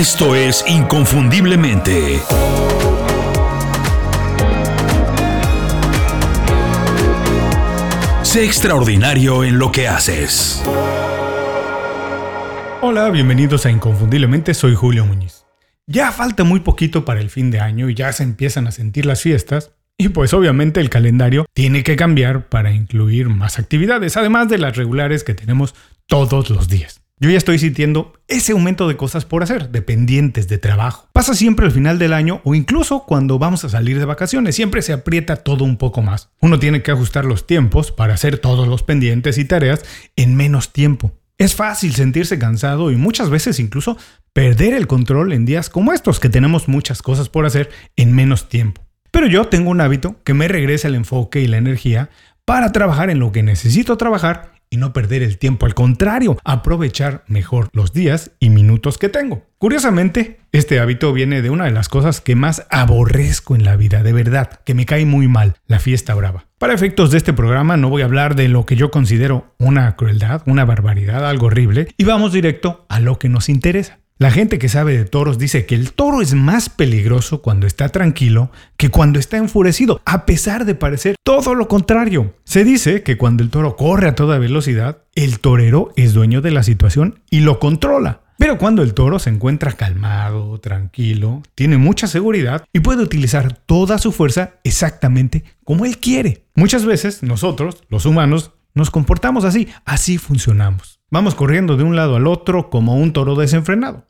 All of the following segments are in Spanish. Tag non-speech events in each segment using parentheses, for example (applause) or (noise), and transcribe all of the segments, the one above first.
Esto es Inconfundiblemente. Sé extraordinario en lo que haces. Hola, bienvenidos a Inconfundiblemente, soy Julio Muñiz. Ya falta muy poquito para el fin de año y ya se empiezan a sentir las fiestas, y pues obviamente el calendario tiene que cambiar para incluir más actividades, además de las regulares que tenemos todos los días. Yo ya estoy sintiendo ese aumento de cosas por hacer, dependientes de trabajo. Pasa siempre al final del año o incluso cuando vamos a salir de vacaciones, siempre se aprieta todo un poco más. Uno tiene que ajustar los tiempos para hacer todos los pendientes y tareas en menos tiempo. Es fácil sentirse cansado y muchas veces incluso perder el control en días como estos que tenemos muchas cosas por hacer en menos tiempo. Pero yo tengo un hábito que me regresa el enfoque y la energía para trabajar en lo que necesito trabajar y no perder el tiempo, al contrario, aprovechar mejor los días y minutos que tengo. Curiosamente, este hábito viene de una de las cosas que más aborrezco en la vida, de verdad, que me cae muy mal, la fiesta brava. Para efectos de este programa no voy a hablar de lo que yo considero una crueldad, una barbaridad, algo horrible, y vamos directo a lo que nos interesa. La gente que sabe de toros dice que el toro es más peligroso cuando está tranquilo que cuando está enfurecido, a pesar de parecer todo lo contrario. Se dice que cuando el toro corre a toda velocidad, el torero es dueño de la situación y lo controla. Pero cuando el toro se encuentra calmado, tranquilo, tiene mucha seguridad y puede utilizar toda su fuerza exactamente como él quiere. Muchas veces nosotros, los humanos, nos comportamos así, así funcionamos. Vamos corriendo de un lado al otro como un toro desenfrenado.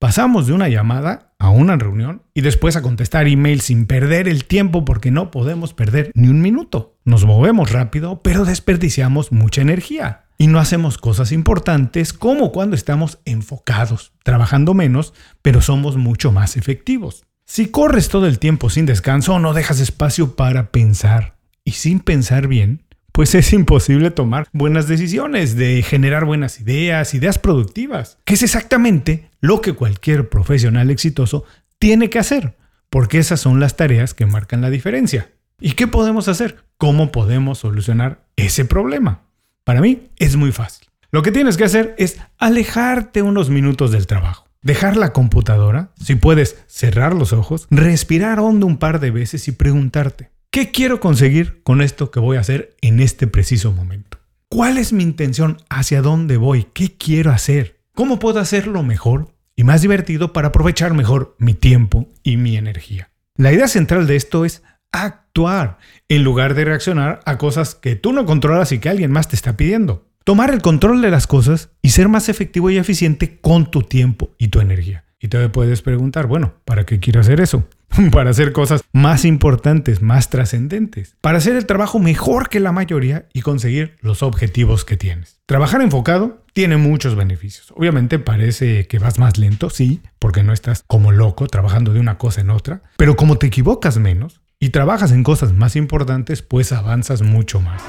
Pasamos de una llamada a una reunión y después a contestar email sin perder el tiempo porque no podemos perder ni un minuto. Nos movemos rápido, pero desperdiciamos mucha energía. Y no hacemos cosas importantes como cuando estamos enfocados, trabajando menos, pero somos mucho más efectivos. Si corres todo el tiempo sin descanso, no dejas espacio para pensar. Y sin pensar bien, pues es imposible tomar buenas decisiones, de generar buenas ideas, ideas productivas, que es exactamente lo que cualquier profesional exitoso tiene que hacer, porque esas son las tareas que marcan la diferencia. ¿Y qué podemos hacer? ¿Cómo podemos solucionar ese problema? Para mí es muy fácil. Lo que tienes que hacer es alejarte unos minutos del trabajo. Dejar la computadora, si puedes cerrar los ojos, respirar hondo un par de veces y preguntarte, ¿Qué quiero conseguir con esto que voy a hacer en este preciso momento? ¿Cuál es mi intención? ¿Hacia dónde voy? ¿Qué quiero hacer? ¿Cómo puedo hacerlo mejor y más divertido para aprovechar mejor mi tiempo y mi energía? La idea central de esto es actuar en lugar de reaccionar a cosas que tú no controlas y que alguien más te está pidiendo. Tomar el control de las cosas y ser más efectivo y eficiente con tu tiempo y tu energía. Y te puedes preguntar, bueno, ¿para qué quiero hacer eso? (laughs) para hacer cosas más importantes, más trascendentes, para hacer el trabajo mejor que la mayoría y conseguir los objetivos que tienes. Trabajar enfocado tiene muchos beneficios. Obviamente parece que vas más lento, sí, porque no estás como loco trabajando de una cosa en otra, pero como te equivocas menos y trabajas en cosas más importantes, pues avanzas mucho más.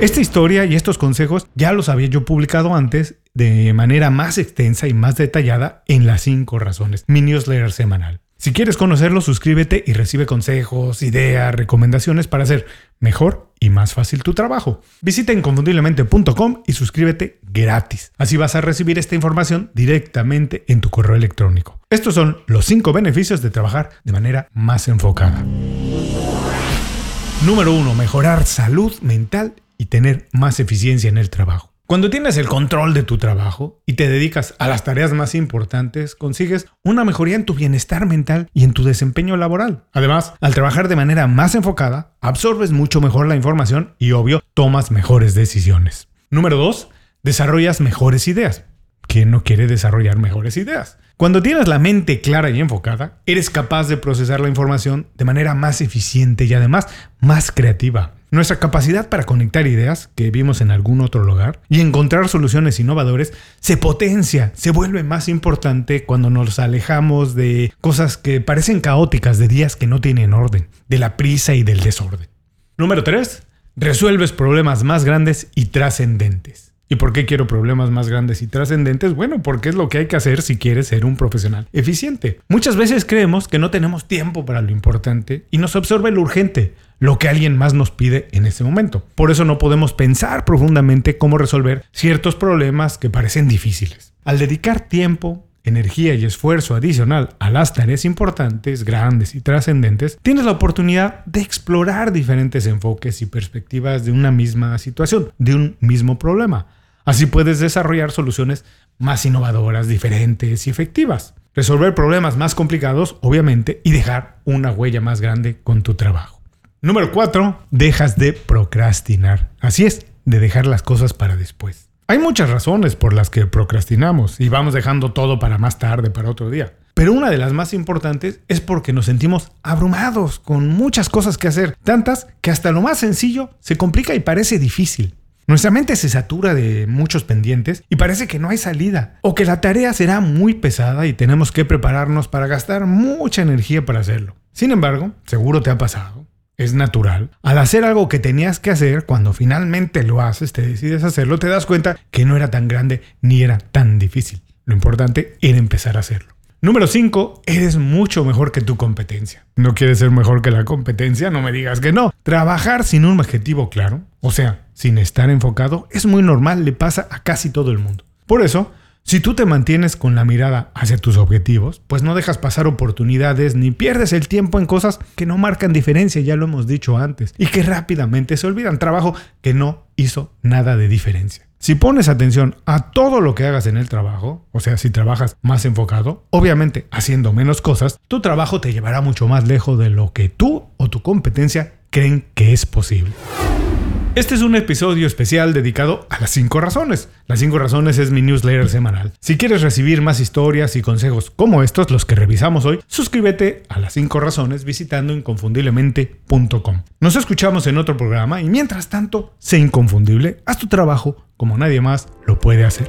Esta historia y estos consejos ya los había yo publicado antes de manera más extensa y más detallada en las 5 razones, mi newsletter semanal. Si quieres conocerlo, suscríbete y recibe consejos, ideas, recomendaciones para hacer mejor y más fácil tu trabajo. Visita inconfundiblemente.com y suscríbete gratis. Así vas a recibir esta información directamente en tu correo electrónico. Estos son los 5 beneficios de trabajar de manera más enfocada. Número 1. Mejorar salud mental y tener más eficiencia en el trabajo. Cuando tienes el control de tu trabajo y te dedicas a las tareas más importantes, consigues una mejoría en tu bienestar mental y en tu desempeño laboral. Además, al trabajar de manera más enfocada, absorbes mucho mejor la información y obvio, tomas mejores decisiones. Número 2. Desarrollas mejores ideas. ¿Quién no quiere desarrollar mejores ideas? Cuando tienes la mente clara y enfocada, eres capaz de procesar la información de manera más eficiente y además más creativa. Nuestra capacidad para conectar ideas que vimos en algún otro lugar y encontrar soluciones innovadoras se potencia, se vuelve más importante cuando nos alejamos de cosas que parecen caóticas, de días que no tienen orden, de la prisa y del desorden. Número 3. Resuelves problemas más grandes y trascendentes. ¿Y por qué quiero problemas más grandes y trascendentes? Bueno, porque es lo que hay que hacer si quieres ser un profesional eficiente. Muchas veces creemos que no tenemos tiempo para lo importante y nos absorbe lo urgente, lo que alguien más nos pide en ese momento. Por eso no podemos pensar profundamente cómo resolver ciertos problemas que parecen difíciles. Al dedicar tiempo, energía y esfuerzo adicional a las tareas importantes, grandes y trascendentes, tienes la oportunidad de explorar diferentes enfoques y perspectivas de una misma situación, de un mismo problema. Así puedes desarrollar soluciones más innovadoras, diferentes y efectivas. Resolver problemas más complicados, obviamente, y dejar una huella más grande con tu trabajo. Número 4. Dejas de procrastinar. Así es, de dejar las cosas para después. Hay muchas razones por las que procrastinamos y vamos dejando todo para más tarde, para otro día. Pero una de las más importantes es porque nos sentimos abrumados con muchas cosas que hacer, tantas que hasta lo más sencillo se complica y parece difícil. Nuestra mente se satura de muchos pendientes y parece que no hay salida, o que la tarea será muy pesada y tenemos que prepararnos para gastar mucha energía para hacerlo. Sin embargo, seguro te ha pasado es natural. Al hacer algo que tenías que hacer, cuando finalmente lo haces, te decides hacerlo, te das cuenta que no era tan grande ni era tan difícil. Lo importante era empezar a hacerlo. Número 5. Eres mucho mejor que tu competencia. ¿No quieres ser mejor que la competencia? No me digas que no. Trabajar sin un objetivo claro, o sea, sin estar enfocado, es muy normal, le pasa a casi todo el mundo. Por eso, si tú te mantienes con la mirada hacia tus objetivos, pues no dejas pasar oportunidades ni pierdes el tiempo en cosas que no marcan diferencia, ya lo hemos dicho antes, y que rápidamente se olvidan. Trabajo que no hizo nada de diferencia. Si pones atención a todo lo que hagas en el trabajo, o sea, si trabajas más enfocado, obviamente haciendo menos cosas, tu trabajo te llevará mucho más lejos de lo que tú o tu competencia creen que es posible. Este es un episodio especial dedicado a las 5 razones. Las 5 razones es mi newsletter semanal. Si quieres recibir más historias y consejos como estos, los que revisamos hoy, suscríbete a las 5 razones visitando inconfundiblemente.com. Nos escuchamos en otro programa y mientras tanto, sé inconfundible, haz tu trabajo como nadie más lo puede hacer.